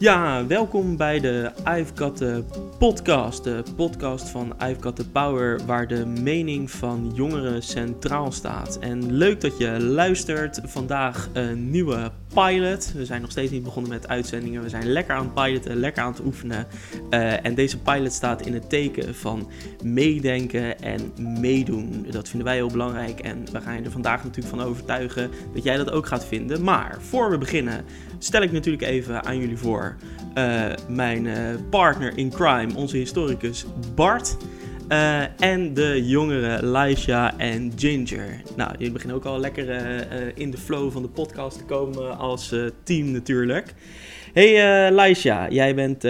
Ja, welkom bij de I've Podcast. De podcast van I've Power, waar de mening van jongeren centraal staat. En leuk dat je luistert. Vandaag een nieuwe pilot. We zijn nog steeds niet begonnen met uitzendingen. We zijn lekker aan het piloten, lekker aan het oefenen. Uh, en deze pilot staat in het teken van meedenken en meedoen. Dat vinden wij heel belangrijk. En we gaan je er vandaag natuurlijk van overtuigen dat jij dat ook gaat vinden. Maar voor we beginnen, stel ik natuurlijk even aan jullie voor uh, mijn uh, partner in crime, onze historicus Bart. Uh, en de jongeren Laisha en Ginger. Nou, die beginnen ook al lekker in de flow van de podcast te komen als team natuurlijk. Hey uh, Laisha, jij bent.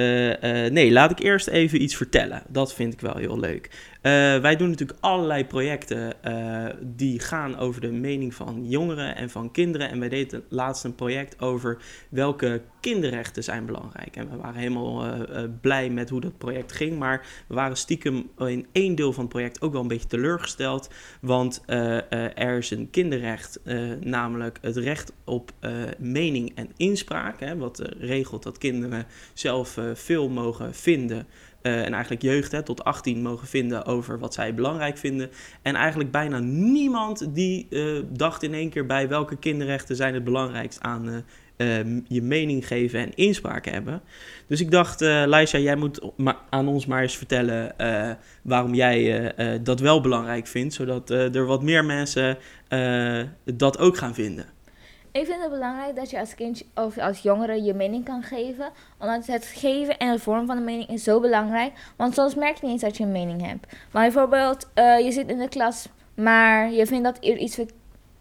nee, laat ik eerst even iets vertellen. Dat vind ik wel heel leuk. Uh, wij doen natuurlijk allerlei projecten uh, die gaan over de mening van jongeren en van kinderen. En wij deden laatst een project over welke kinderrechten zijn belangrijk. En we waren helemaal uh, blij met hoe dat project ging. Maar we waren stiekem in één deel van het project ook wel een beetje teleurgesteld. Want er is een kinderrecht, namelijk het recht op mening en inspraak. Hè, wat regelt dat kinderen zelf veel mogen vinden. Uh, en eigenlijk jeugd hè, tot 18 mogen vinden over wat zij belangrijk vinden. En eigenlijk bijna niemand die uh, dacht in één keer bij welke kinderrechten zijn het belangrijkst aan uh, je mening geven en inspraak hebben. Dus ik dacht, uh, jij moet aan ons maar eens vertellen waarom jij dat wel belangrijk vindt, zodat er wat meer mensen dat ook gaan vinden. Ik vind het belangrijk dat je als kind of als jongere je mening kan geven. Omdat het geven en het vormen van de mening is zo belangrijk. Want soms merk je niet eens dat je een mening hebt. Maar bijvoorbeeld, uh, je zit in de klas, maar je vindt dat er, iets,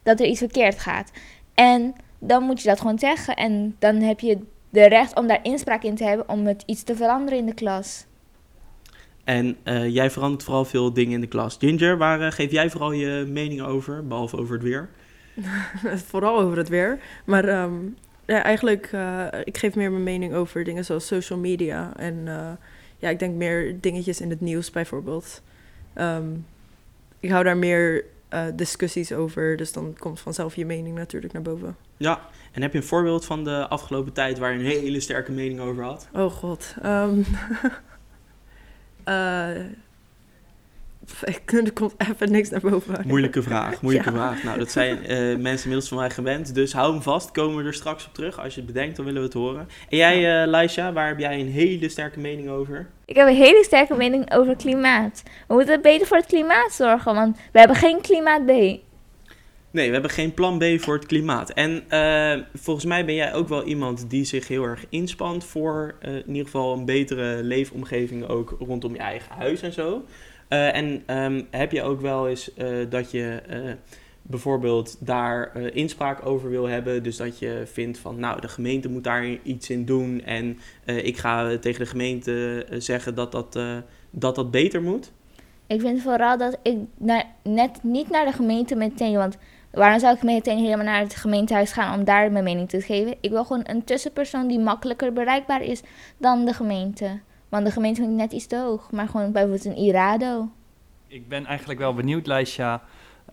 dat er iets verkeerd gaat. En dan moet je dat gewoon zeggen. En dan heb je de recht om daar inspraak in te hebben om het iets te veranderen in de klas. En uh, jij verandert vooral veel dingen in de klas. Ginger, waar uh, geef jij vooral je mening over, behalve over het weer? Vooral over het weer. Maar um, ja, eigenlijk, uh, ik geef meer mijn mening over dingen zoals social media. En uh, ja, ik denk meer dingetjes in het nieuws bijvoorbeeld. Um, ik hou daar meer uh, discussies over. Dus dan komt vanzelf je mening natuurlijk naar boven. Ja, en heb je een voorbeeld van de afgelopen tijd waar je een hele sterke mening over had? Oh god. Um, er komt even niks naar boven. Moeilijke vraag, moeilijke ja. vraag. Nou, dat zijn uh, mensen inmiddels van mij gewend. Dus hou hem vast, komen we er straks op terug. Als je het bedenkt, dan willen we het horen. En jij, uh, Laisha, waar heb jij een hele sterke mening over? Ik heb een hele sterke mening over klimaat. We moeten beter voor het klimaat zorgen, want we hebben geen klimaat B. Nee, we hebben geen plan B voor het klimaat. En uh, volgens mij ben jij ook wel iemand die zich heel erg inspant voor uh, in ieder geval een betere leefomgeving ook rondom je eigen huis en zo. Uh, en um, heb je ook wel eens uh, dat je uh, bijvoorbeeld daar inspraak over wil hebben? Dus dat je vindt van, nou, de gemeente moet daar iets in doen. En ik ga tegen de gemeente zeggen dat dat, dat dat beter moet? Ik vind vooral dat ik net niet naar de gemeente meteen, want waarom zou ik meteen helemaal naar het gemeentehuis gaan om daar mijn mening te geven? Ik wil gewoon een tussenpersoon die makkelijker bereikbaar is dan de gemeente. Want de gemeente vind ik net iets te hoog. Maar gewoon bijvoorbeeld een Irado. Ik ben eigenlijk wel benieuwd, Lijsja.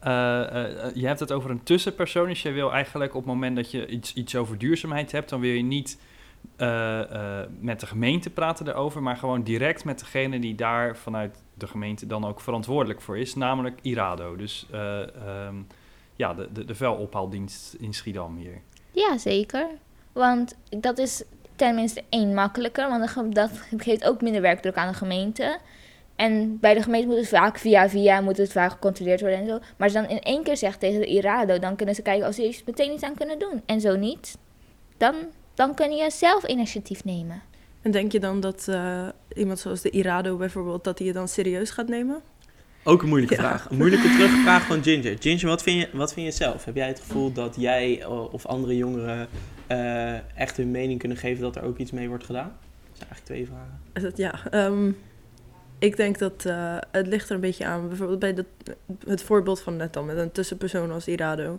Uh, uh, je hebt het over een tussenpersoon. Dus je wil eigenlijk op het moment dat je iets, iets over duurzaamheid hebt... dan wil je niet uh, met de gemeente praten erover... maar gewoon direct met degene die daar vanuit de gemeente dan ook verantwoordelijk voor is. Namelijk Irado. Dus um, ja, de, de, de vuilophaaldienst in Schiedam hier. Ja, zeker. Want dat is tenminste één makkelijker, want dat geeft ook minder werkdruk aan de gemeente. En bij de gemeente moet het vaak via via, moet het vaak gecontroleerd worden en zo. Maar als je dan in één keer zegt tegen de Irado, dan kunnen ze kijken of ze meteen iets aan kunnen doen. En zo niet, dan, dan kun je zelf initiatief nemen. En denk je dan dat uh, iemand zoals de Irado bijvoorbeeld, dat hij je dan serieus gaat nemen? Ook een moeilijke ja. vraag. Een moeilijke terugvraag van Ginger. Ginger, wat vind, je, wat vind je zelf? Heb jij het gevoel dat jij of andere jongeren uh, echt hun mening kunnen geven dat er ook iets mee wordt gedaan? Dat zijn eigenlijk twee vragen. Ja, um, ik denk dat uh, het ligt er een beetje aan. Bijvoorbeeld bij dat, het voorbeeld van net dan met een tussenpersoon als Irado.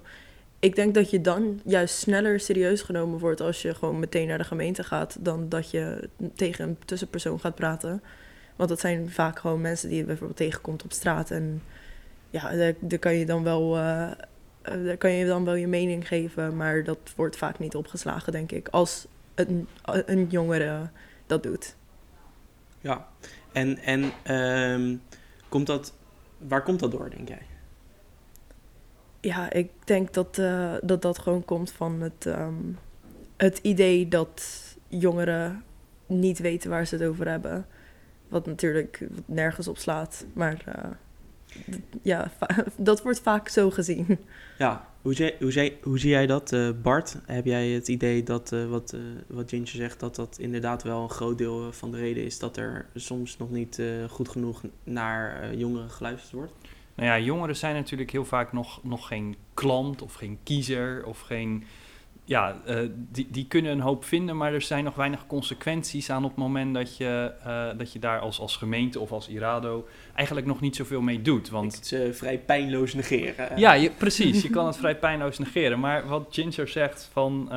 Ik denk dat je dan juist sneller serieus genomen wordt als je gewoon meteen naar de gemeente gaat, dan dat je tegen een tussenpersoon gaat praten. Want dat zijn vaak gewoon mensen die je bijvoorbeeld tegenkomt op straat. En ja, daar, kan je dan wel. Uh, daar kan je dan wel je mening geven, maar dat wordt vaak niet opgeslagen, denk ik. Als een, een jongere dat doet. Ja, en, en ehm, komt dat, waar komt dat door, denk jij? Ja, ik denk dat uh, dat, dat gewoon komt van het, um, het idee dat jongeren niet weten waar ze het over hebben. Wat natuurlijk nergens op slaat. Maar uh, ja, dat wordt vaak zo gezien. Ja, hoe zie, hoe zie, hoe zie jij dat, uh, Bart? Heb jij het idee dat, uh, wat, uh, wat Ginger zegt, dat dat inderdaad wel een groot deel van de reden is dat er soms nog niet goed genoeg naar jongeren geluisterd wordt? Nou ja, jongeren zijn natuurlijk heel vaak nog, nog geen klant of geen kiezer of geen ja, uh, die, die kunnen een hoop vinden, maar er zijn nog weinig consequenties aan op het moment dat je, uh, dat je daar als, als gemeente of als Irado eigenlijk nog niet zoveel mee doet. Want het uh, vrij pijnloos negeren. Ja, je, precies. Je kan het vrij pijnloos negeren. Maar wat Ginger zegt, van,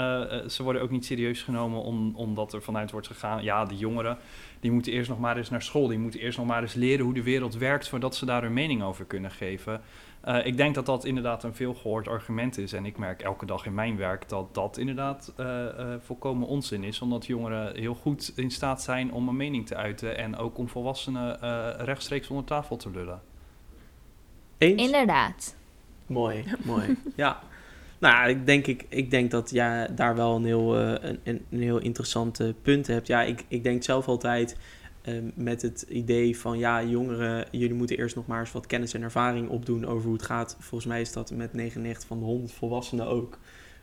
ze worden ook niet serieus genomen om, omdat er vanuit wordt gegaan, ja, de jongeren, die moeten eerst nog maar eens naar school, die moeten eerst nog maar eens leren hoe de wereld werkt voordat ze daar hun mening over kunnen geven. Uh, ik denk dat dat inderdaad een veel gehoord argument is. En ik merk elke dag in mijn werk dat dat inderdaad uh, uh, volkomen onzin is. Omdat jongeren heel goed in staat zijn om een mening te uiten. En ook om volwassenen rechtstreeks onder tafel te lullen. Eens? Inderdaad. Mooi, mooi. ja. Nou, ik denk, ik, ik denk dat ja, daar wel een heel, een, een heel interessant punt hebt. Ja, ik, ik denk zelf altijd Um, met het idee van ja, jongeren, jullie moeten eerst nog maar eens wat kennis en ervaring opdoen over hoe het gaat. Volgens mij is dat met 99 van de 100 volwassenen ook.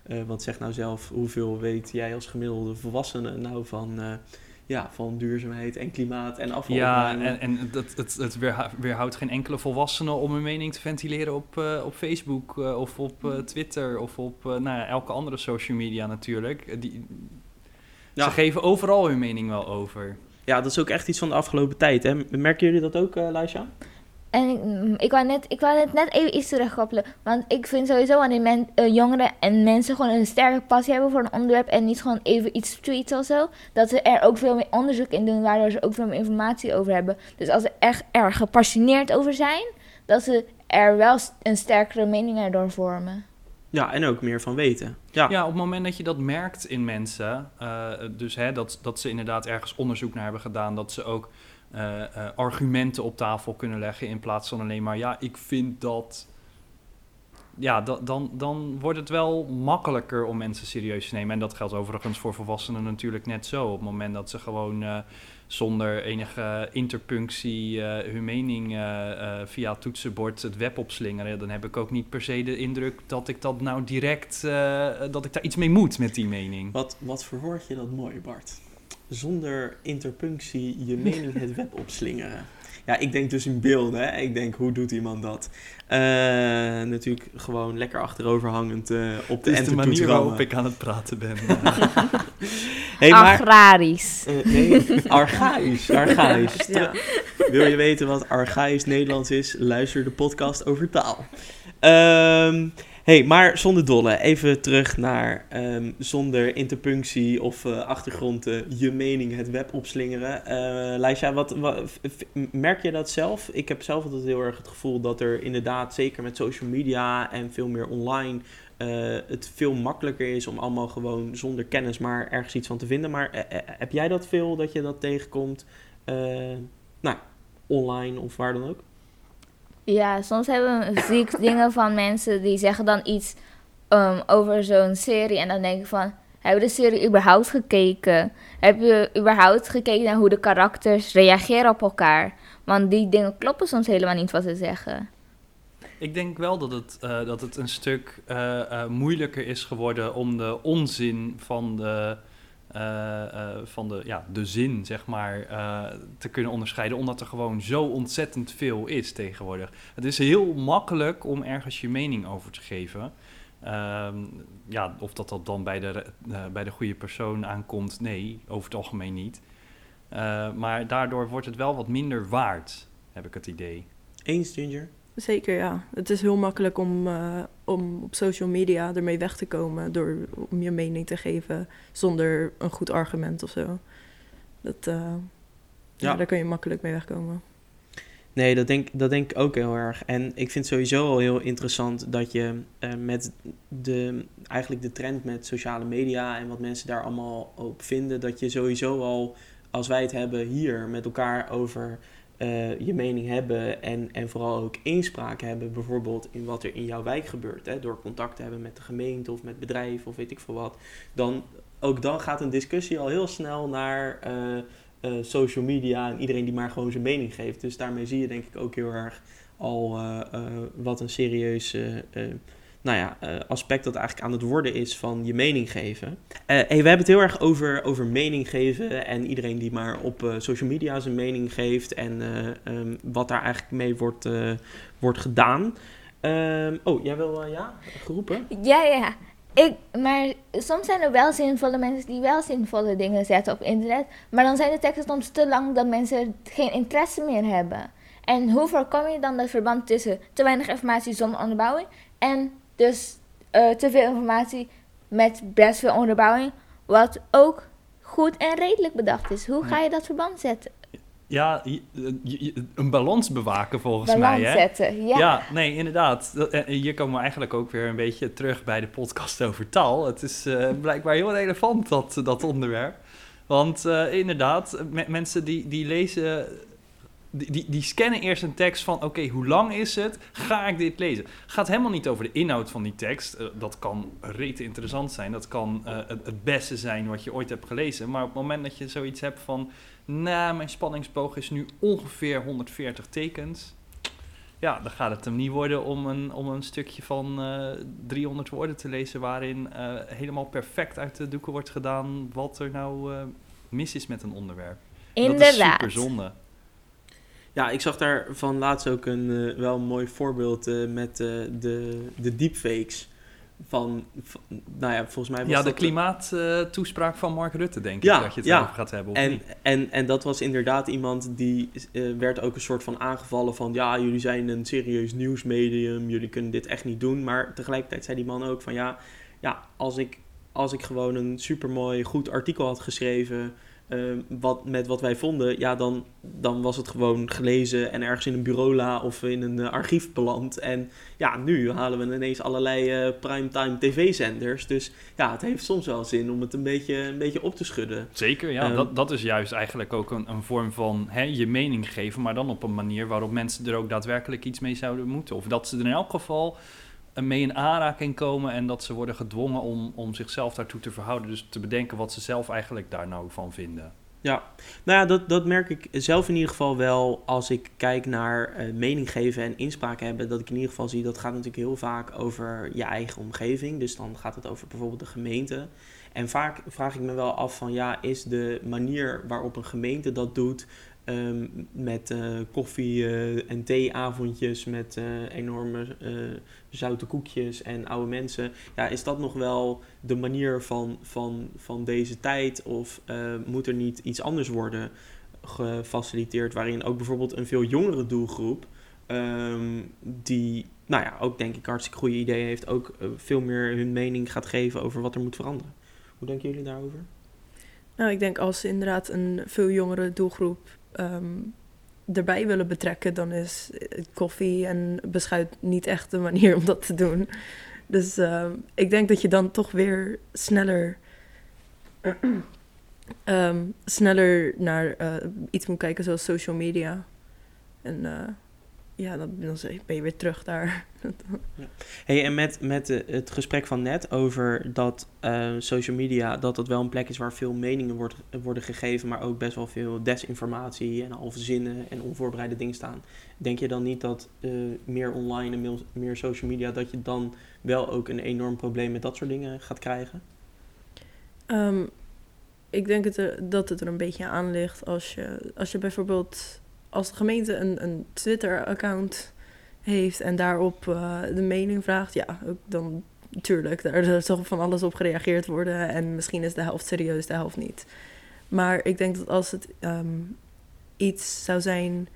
Uh, want zeg nou zelf, hoeveel weet jij als gemiddelde volwassene nou van, uh, ja, van duurzaamheid en klimaat en afval? Ja, en, en dat, het, het weerhoudt geen enkele volwassene om een mening te ventileren op, uh, op Facebook of op Twitter of op nou ja, elke andere social media natuurlijk. Die, ja. Ze geven overal hun mening wel over. Ja, dat is ook echt iets van de afgelopen tijd. Hè? Merken jullie dat ook, uh, Laisha? En ik, ik, wou net, ik wou net, net even iets terugkoppelen. Want ik vind sowieso wanneer men, uh, jongeren en mensen gewoon een sterke passie hebben voor een onderwerp. En niet gewoon even iets tweeten of zo. Dat ze er ook veel meer onderzoek in doen, waardoor ze ook veel meer informatie over hebben. Dus als ze echt erg gepassioneerd over zijn, dat ze er wel een sterkere mening erdoor vormen. Ja, en ook meer van weten. Ja, ja op het moment dat je dat merkt in mensen, uh, dus hè, dat, dat ze inderdaad ergens onderzoek naar hebben gedaan, dat ze ook uh, uh, argumenten op tafel kunnen leggen in plaats van alleen maar, ja, ik vind dat. Ja, da, dan, dan wordt het wel makkelijker om mensen serieus te nemen. En dat geldt overigens voor volwassenen natuurlijk net zo. Op het moment dat ze gewoon zonder enige interpunctie uh, hun mening uh, via het toetsenbord het web opslingeren, dan heb ik ook niet per se de indruk dat ik dat nou direct, dat ik daar iets mee moet met die mening. Wat, wat verwoord je dat mooi, Bart? Zonder interpunctie je mening het web opslingeren. Ja, ik denk dus in beelden. Hè? Ik denk, hoe doet iemand dat? Uh, natuurlijk gewoon lekker achteroverhangend uh, op de Het is de manier waarop ik aan het praten ben. hey, maar, Agrarisch. Uh, nee, archaïs. Archaïs. Ja. Wil je weten wat archaïs Nederlands is? Luister de podcast over taal. Um, hey, maar zonder dolle, even terug naar um, zonder interpunctie of uh, achtergrond uh, je mening het web opslingeren. Uh, Leisha, wat, wat, merk je dat zelf? Ik heb zelf altijd heel erg het gevoel dat er inderdaad, zeker met social media en veel meer online, het veel makkelijker is om allemaal gewoon zonder kennis maar ergens iets van te vinden. Maar heb jij dat veel, dat je dat tegenkomt, nou, online of waar dan ook? Ja, soms hebben we ziek dingen van mensen die zeggen dan iets um, over zo'n serie. En dan denk ik van, hebben we de serie überhaupt gekeken? Heb je überhaupt gekeken naar hoe de karakters reageren op elkaar? Want die dingen kloppen soms helemaal niet wat ze zeggen. Ik denk wel dat het, uh, dat het een stuk uh, uh, moeilijker is geworden om de onzin van de van de, ja, de zin, zeg maar, te kunnen onderscheiden. Omdat er gewoon zo ontzettend veel is tegenwoordig. Het is heel makkelijk om ergens je mening over te geven. Ehm, ja, of dat dat dan bij de, bij de goede persoon aankomt, nee, over het algemeen niet. maar daardoor wordt het wel wat minder waard, heb ik het idee. Eens, Ginger? Zeker, ja. Het is heel makkelijk om, uh, om op social media ermee weg te komen door om je mening te geven zonder een goed argument of zo. Dat, uh, ja. ja. daar kun je makkelijk mee wegkomen. Nee, dat denk, dat denk ik ook heel erg. En ik vind sowieso al heel interessant dat je eh, met de, eigenlijk de trend met sociale media en wat mensen daar allemaal op vinden, dat je sowieso al, als wij het hebben hier met elkaar over eh, je mening hebben en, en vooral ook inspraak hebben, bijvoorbeeld in wat er in jouw wijk gebeurt, hè, door contact te hebben met de gemeente of met bedrijven of weet ik veel wat, dan ook dan gaat een discussie al heel snel naar eh, eh, social media en iedereen die maar gewoon zijn mening geeft. Dus daarmee zie je denk ik ook heel erg al wat een serieus nou ja, eh, aspect dat eigenlijk aan het worden is van je mening geven. Hey, we hebben het heel erg over, over mening geven en iedereen die maar op eh, social media zijn mening geeft en eh, ehm, wat daar eigenlijk mee wordt, wordt gedaan. Ehm, oh, jij wil ja geroepen? Ja, ja. Ik, maar soms zijn er wel zinvolle mensen die wel zinvolle dingen zetten op internet. Maar dan zijn de teksten soms te lang dat mensen geen interesse meer hebben. En hoe voorkom je dan dat verband tussen te weinig informatie zonder onderbouwing en dus eh, te veel informatie met best veel onderbouwing, wat ook goed en redelijk bedacht is. Hoe ga je dat verband zetten? Ja, een balans bewaken volgens Balans mij. Hè? zetten, ja. Ja. nee, inderdaad. Hier komen we eigenlijk ook weer een beetje terug bij de podcast over taal. Het is eh, blijkbaar heel relevant, dat, dat onderwerp. Want eh, inderdaad, me- mensen die, die lezen... Die, die, die scannen eerst een tekst van, oké, hoe lang is het? Ga ik dit lezen? gaat helemaal niet over de inhoud van die tekst. Eh, dat kan rete interessant zijn. Dat kan eh, het, het beste zijn wat je ooit hebt gelezen. Maar op het moment dat je zoiets hebt van... Nou, mijn spanningsboog is nu ongeveer 140 tekens. Ja, dan gaat het hem niet worden om een, om een stukje van eh 300 woorden te lezen... waarin helemaal perfect uit de doeken wordt gedaan... wat er nou mis is met een onderwerp. Dat is Inderdaad. super zonde. Ja, ik zag daar van laatst ook een eh, wel een mooi voorbeeld eh, met eh, de, de deepfakes. Van, van- nou ja, volgens mij was Ja, de klimaattoespraak van Mark Rutte, denk ik, Ja, dat je het ja. over gaat hebben. Of En, niet? en, en dat was inderdaad iemand die werd ook een soort van aangevallen van ja, jullie zijn een serieus nieuwsmedium, jullie kunnen dit echt niet doen. Maar tegelijkertijd zei die man ook van ja, ja als, ik, als ik gewoon een supermooi goed artikel had geschreven eh, wat, met wat wij vonden, ja, dan, dan was het gewoon gelezen en ergens in een bureaula of in een eh, archief beland. En ja, nu halen we ineens allerlei eh, primetime tv-zenders. Dus ja, het heeft soms wel zin om het een beetje, een beetje op te schudden. Zeker, ja. Ehm, dat, dat is juist eigenlijk ook een, een vorm van hè, je mening geven, maar dan op een manier waarop mensen er ook daadwerkelijk iets mee zouden moeten. Of dat ze er in elk geval mee in aanraking komen en dat ze worden gedwongen om, om zichzelf daartoe te verhouden. Dus te bedenken wat ze zelf eigenlijk daar nou van vinden. Ja, nou ja, dat, dat merk ik zelf in ieder geval wel als ik kijk naar eh, mening geven en inspraak hebben. Dat ik in ieder geval zie, dat gaat natuurlijk heel vaak over je eigen omgeving. Dus dan gaat het over bijvoorbeeld de gemeente. En vaak vraag ik me wel af van ja, is de manier waarop een gemeente dat doet... ehm, met eh, koffie- eh, en theeavondjes, met eh, enorme zoute koekjes en oude mensen. Ja, is dat nog wel de manier van, van, van deze tijd? Of moet er niet iets anders worden gefaciliteerd waarin ook bijvoorbeeld een veel jongere doelgroep, ehm, die nou ja, ook denk ik hartstikke goede ideeën heeft, ook veel meer hun mening gaat geven over wat er moet veranderen. Hoe denken jullie daarover? Nou, ik denk als inderdaad een veel jongere doelgroep ehm, erbij willen betrekken, dan is koffie en beschuit niet echt de manier om dat te doen. Dus ehm, ik denk dat je dan toch weer sneller, ehm, sneller naar eh, iets moet kijken zoals social media. En eh, ja, dan, dan ben je weer terug daar. Hey, en met, met het gesprek van net over dat eh, social media, dat dat wel een plek is waar veel meningen wordt, worden gegeven, maar ook best wel veel desinformatie en halve zinnen en onvoorbereide dingen staan. Denk je dan niet dat eh, meer online en meer, meer social media, dat je dan wel ook een enorm probleem met dat soort dingen gaat krijgen? Ehm, ik denk het er, dat het er een beetje aan ligt als je, als je bijvoorbeeld als de gemeente een, een Twitter-account heeft en daarop eh, de mening vraagt, ja, ook dan natuurlijk, daar er zal van alles op gereageerd worden en misschien is de helft serieus, de helft niet. Maar ik denk dat als het ehm, iets zou zijn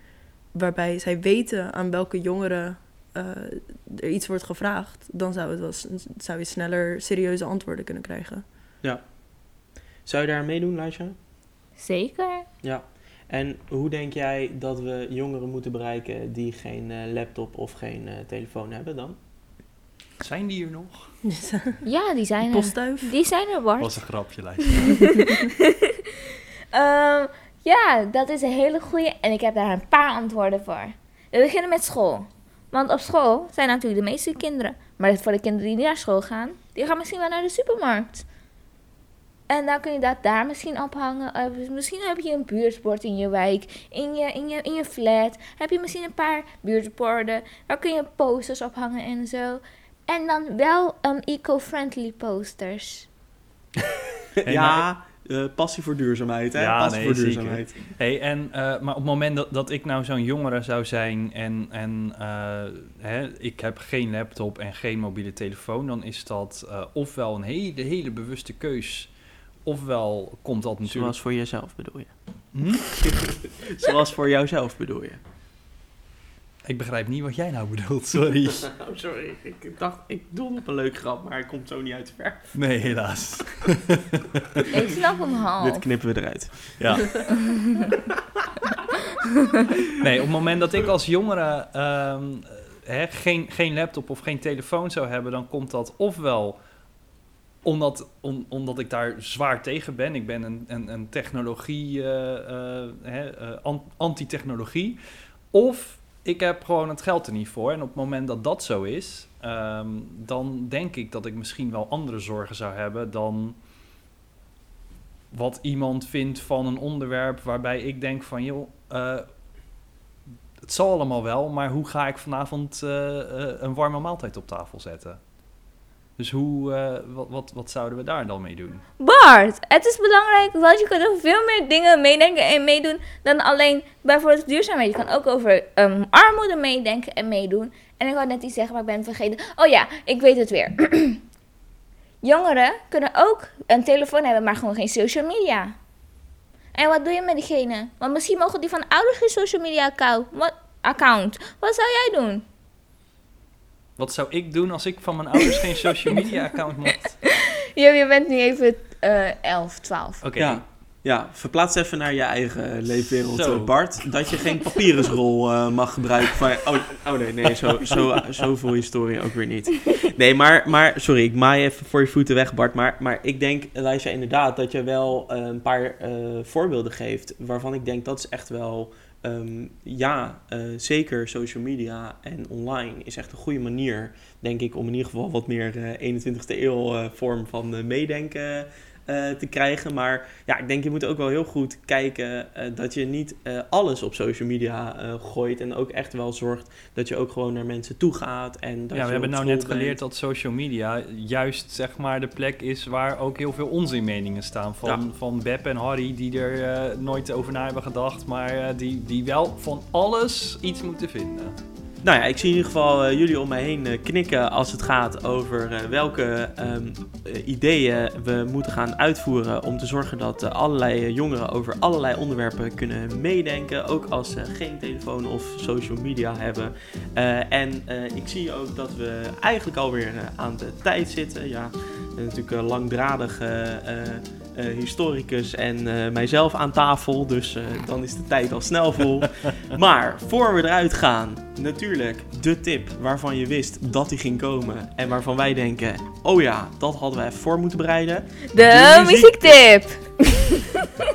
waarbij zij weten aan welke jongeren eh, er iets wordt gevraagd, dan zou, het wel, zou je sneller serieuze antwoorden kunnen krijgen. Zou je daar aan meedoen, Laisha? Zeker. Ja. En hoe denk jij dat we jongeren moeten bereiken die geen eh, laptop of geen eh, telefoon hebben dan? Zijn die hier nog? Ja, die zijn er. Postduif. Die zijn er, Bart. Was een grapje, lijst. Ehm, ja, dat is een hele goede en ik heb daar een paar antwoorden voor. We beginnen met school. Want op school zijn natuurlijk de meeste kinderen. Maar voor de kinderen die niet naar school gaan, die gaan misschien wel naar de supermarkt. En dan kun je dat daar misschien ophangen. Eh, misschien heb je een buurtbord in je wijk, in je, in, je, in je flat. Heb je misschien een paar buurtborden. Daar kun je posters ophangen en zo. En dan wel um, eco-friendly posters. ja, eh, passie voor duurzaamheid, hè? Ja, passie nee, voor zeker. duurzaamheid. Hey, en, eh, maar op het moment dat, dat ik nou zo'n jongere zou zijn en, en eh, hè, ik heb geen laptop en geen mobiele telefoon, dan is dat eh, ofwel een hele, hele bewuste keus, ofwel komt dat natuurlijk... Zoals voor jezelf bedoel je? Hm? Zoals voor jouzelf bedoel je? Ik begrijp niet wat jij nou bedoelt, sorry. Oh, sorry. Ik dacht, ik doe op een leuk grap, maar ik komt zo niet uit de verf. Nee, helaas. Ik snap hem half. Dit knippen we eruit. Ja. nee, op het moment dat ik als jongere ehm, hè, geen, geen laptop of geen telefoon zou hebben, dan komt dat ofwel omdat, om- omdat ik daar zwaar tegen ben. Ik ben een, een, een technologie, an- anti-technologie. Of ik heb gewoon het geld er niet voor. En op het moment dat dat zo is, ehm, dan denk ik dat ik misschien wel andere zorgen zou hebben dan wat iemand vindt van een onderwerp waarbij ik denk van joh, het zal allemaal wel, maar hoe ga ik vanavond een warme maaltijd op tafel zetten? Dus hoe, eh, wat, wat, wat zouden we daar dan mee doen? Bart, het is belangrijk, want je kunt over veel meer dingen meedenken en meedoen dan alleen bijvoorbeeld duurzaamheid. Je kan ook over ehm, armoede meedenken en meedoen. En ik wou net iets zeggen, maar ik ben vergeten. Oh ja, ik weet het weer. Jongeren kunnen ook een telefoon hebben, maar gewoon geen social media. En wat doe je met diegene? Want misschien mogen die van ouders geen social media account. Wat, account. Wat zou jij doen? Wat zou ik doen als ik van mijn ouders geen social media account mocht? Je, je bent nu even eh 11, 12. Oké, Ja. Ja, verplaats even naar je eigen leefwereld, Zo. eh, Bart. Dat je geen papierensrol eh, mag gebruiken. Van, oh, oh nee, nee, zo, zo, zoveel historie ook weer niet. Nee, maar, maar sorry, ik maai even voor je voeten weg, Bart. Maar, maar ik denk, Elijah, inderdaad dat je wel eh, een paar eh, voorbeelden geeft. Waarvan ik denk dat is echt wel, ehm, ja, eh, zeker social media en online is echt een goede manier, denk ik, om in ieder geval wat meer eh 21ste eeuw eh, vorm van meedenken te krijgen. Maar ja, ik denk je moet ook wel heel goed kijken eh, dat je niet eh, alles op social media eh, gooit. En ook echt wel zorgt dat je ook gewoon naar mensen toe gaat. En dat ja, we hebben nou net geleerd dat social media juist zeg maar de plek is waar ook heel veel onzinmeningen staan. Van, Ja. van Beb en Harry die er eh, nooit over na hebben gedacht, maar eh, die, die wel van alles iets moeten vinden. Nou ja, ik zie in ieder geval eh, jullie om mij heen eh, knikken als het gaat over eh, welke ehm, eh, ideeën we moeten gaan uitvoeren om te zorgen dat allerlei jongeren over allerlei onderwerpen kunnen meedenken, ook als ze geen telefoon of social media hebben. En ik zie ook dat we eigenlijk alweer aan de tijd zitten. Ja, natuurlijk eh, historicus en eh, mijzelf aan tafel, dus eh, dan is de tijd al snel vol. Maar voor we eruit gaan, natuurlijk de tip waarvan je wist dat die ging komen. En waarvan wij denken, oh ja, dat hadden we even voor moeten bereiden. De, De muziektip.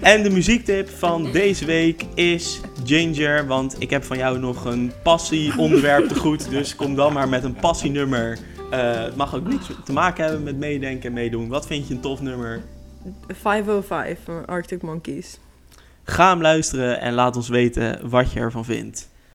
En de muziektip van deze week is Ginger. Want ik heb van jou nog een passie-onderwerp te goed. Dus kom dan maar met een passienummer. Eh het mag ook niks te maken hebben met meedenken en meedoen. Wat vind je een tof nummer? 505 van Arctic Monkeys. Ga hem luisteren en laat ons weten wat je ervan vindt.